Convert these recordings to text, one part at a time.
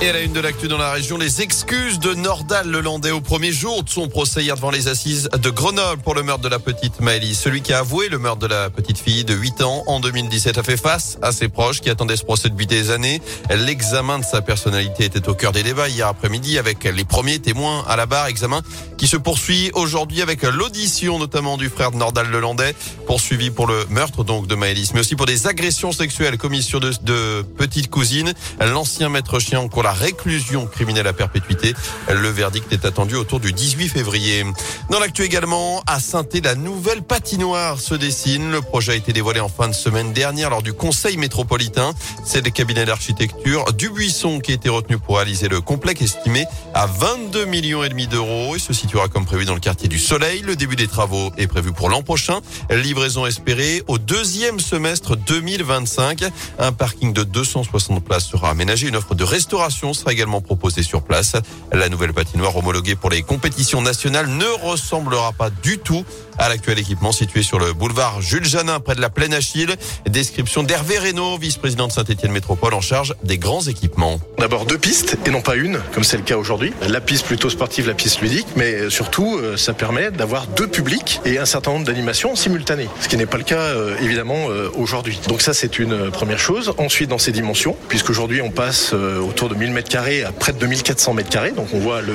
Et à la une de l'actu dans la région, les excuses de Nordal Lelandais au premier jour de son procès hier devant les assises de Grenoble pour le meurtre de la petite Maëlys. Celui qui a avoué le meurtre de la petite fille de 8 ans en 2017 a fait face à ses proches qui attendaient ce procès depuis des années. L'examen de sa personnalité était au cœur des débats hier après-midi avec les premiers témoins à la barre. Examen qui se poursuit aujourd'hui avec l'audition notamment du frère de Nordal Lelandais poursuivi pour le meurtre donc de Maëlys, mais aussi pour des agressions sexuelles commises sur de, de petites cousines. L'ancien maître chien pour la réclusion criminelle à perpétuité. Le verdict est attendu autour du 18 février. Dans l'actu également, à saint la nouvelle patinoire se dessine. Le projet a été dévoilé en fin de semaine dernière lors du conseil métropolitain. C'est le cabinet d'architecture du Buisson qui a été retenu pour réaliser le complexe estimé à 22 millions et demi d'euros et se situera comme prévu dans le quartier du Soleil. Le début des travaux est prévu pour l'an prochain. Livraison espérée au deuxième semestre 2025. Un parking de 260 places sera aménagé. Une offre de restauration sera également proposée sur place. La nouvelle patinoire homologuée pour les compétitions nationales ne ressemblera pas du tout à l'actuel équipement situé sur le boulevard Jules Janin près de la Plaine Achille. Description d'Hervé Reynaud, vice-président de Saint-Etienne Métropole en charge des grands équipements. D'abord deux pistes et non pas une, comme c'est le cas aujourd'hui. La piste plutôt sportive, la piste ludique, mais surtout euh, ça permet d'avoir deux publics et un certain nombre d'animations simultanées, ce qui n'est pas le cas euh, évidemment euh, aujourd'hui. Donc ça c'est une première chose. Ensuite dans ces dimensions, puisqu'aujourd'hui on passe autour de 1000 mètres carrés à près de 2400 mètres carrés, donc on voit le,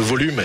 volume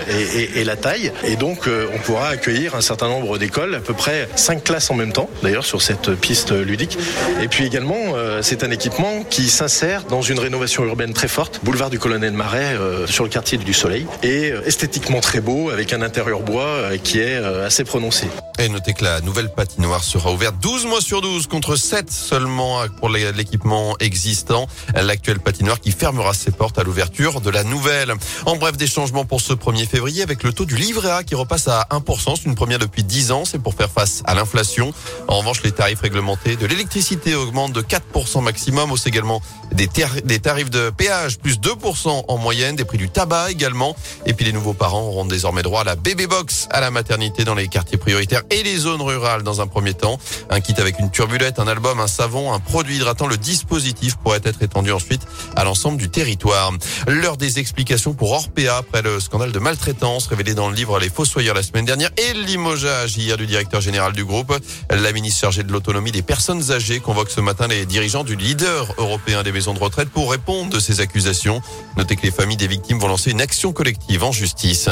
et, la taille, et donc on pourra accueillir un certain nombre d'écoles, à peu près 5 classes en même temps, d'ailleurs sur cette piste ludique. Et puis également, euh, c'est un équipement qui s'insère dans une rénovation urbaine très forte, boulevard du Colonel Marais, euh, sur le quartier du Soleil, et euh, esthétiquement très beau, avec un intérieur bois qui est assez prononcé. Et notez que la nouvelle patinoire sera ouverte 12 mois sur 12 contre 7 seulement pour l'équipement existant. L'actuelle patinoire qui fermera ses portes à l'ouverture de la nouvelle. En bref, des changements pour ce 1er février avec le taux du livret A qui repasse à 1%. C'est une première depuis 10 ans. C'est pour faire face à l'inflation. En revanche, les tarifs réglementés de l'électricité augmentent de 4% maximum. Aussi également des, des tarifs de péage plus 2% en moyenne. Des prix du tabac également. Et puis les nouveaux parents auront désormais droit à la bébé box à la maternité dans les quartiers prioritaires et les zones rurales dans un premier temps. Un kit avec une turbulette, un album, un savon, un produit hydratant. Le dispositif pourrait être étendu ensuite à l'ensemble du territoire. L'heure des explications pour Orpea après le scandale de maltraitance révélé dans le livre Les Fossoyeurs la semaine dernière et le limogeage hier du directeur général du groupe. La ministre chargée de l'autonomie des personnes âgées convoque ce matin les dirigeants du leader européen des maisons de retraite pour répondre de ces accusations. Notez que les familles des victimes vont lancer une action collective en justice.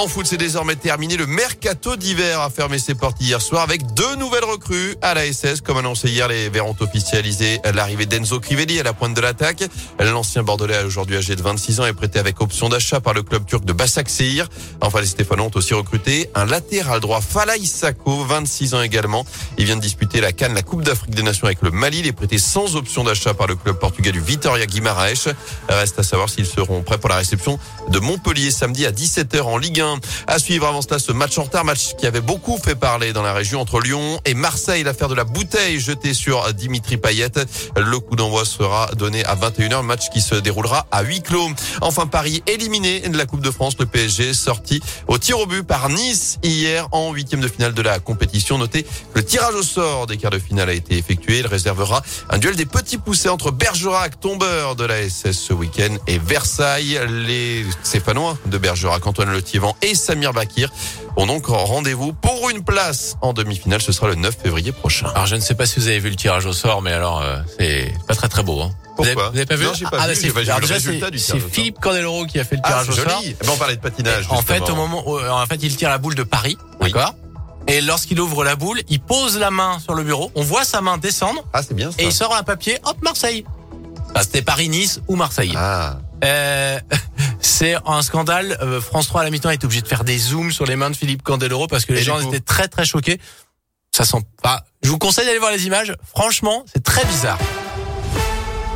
En foot, c'est désormais terminé. Le mercato d'hiver a fermé ses portes hier soir avec deux nouvelles recrues à la SS. Comme annoncé hier, les Verts ont officialisé l'arrivée d'Enzo Crivelli à la pointe de l'attaque. L'ancien Bordelais, aujourd'hui âgé de 26 ans, est prêté avec option d'achat par le club turc de Basaksehir. Enfin, les Stéphanois ont aussi recruté un latéral droit, Falaï Sako, 26 ans également. Il vient de disputer la Cannes, la Coupe d'Afrique des Nations avec le Mali. Il est prêté sans option d'achat par le club portugais du Vitória Guimarães. Reste à savoir s'ils seront prêts pour la réception de Montpellier samedi à 17h en Ligue 1. À suivre avant cela ce match en retard, match qui avait beaucoup fait parler dans la région entre Lyon et Marseille. L'affaire de la bouteille jetée sur Dimitri Payet. Le coup d'envoi sera donné à 21h, match qui se déroulera à huis clos. Enfin, Paris éliminé de la Coupe de France. Le PSG sorti au tir au but par Nice hier en huitième de finale de la compétition. Notez le tirage au sort des quarts de finale a été effectué. Il réservera un duel des petits poussés entre Bergerac, tombeur de la SS ce week-end, et Versailles. Les Stéphanois de Bergerac, Antoine Et Samir Bakir ont donc rendez-vous pour une place en demi-finale. Ce sera le 9 février prochain. Alors je ne sais pas si vous avez vu le tirage au sort, mais alors euh, c'est pas très très beau. Hein. Pourquoi vous avez, pas vu Non, j'ai pas ah, vu. J'ai pas vu le résultat du C'est Philippe Candeloro qui a fait le ah, tirage au sort. Eh ben, on parlait de patinage. En fait, au moment, où, en fait, il tire la boule de Paris, d'accord? Et lorsqu'il ouvre la boule, il pose la main sur le bureau. On voit sa main descendre. Ah, c'est bien ça. Et il sort un papier. Hop, Marseille. Bah, C'était Paris-Nice ou Marseille. Ah. Euh, c'est un scandale. Euh, France 3 à la mi-temps est obligé de faire des zooms sur les mains de Philippe Candeloro parce que les gens étaient très très choqués. Ça sent pas. Je vous conseille d'aller voir les images. Franchement, c'est très bizarre.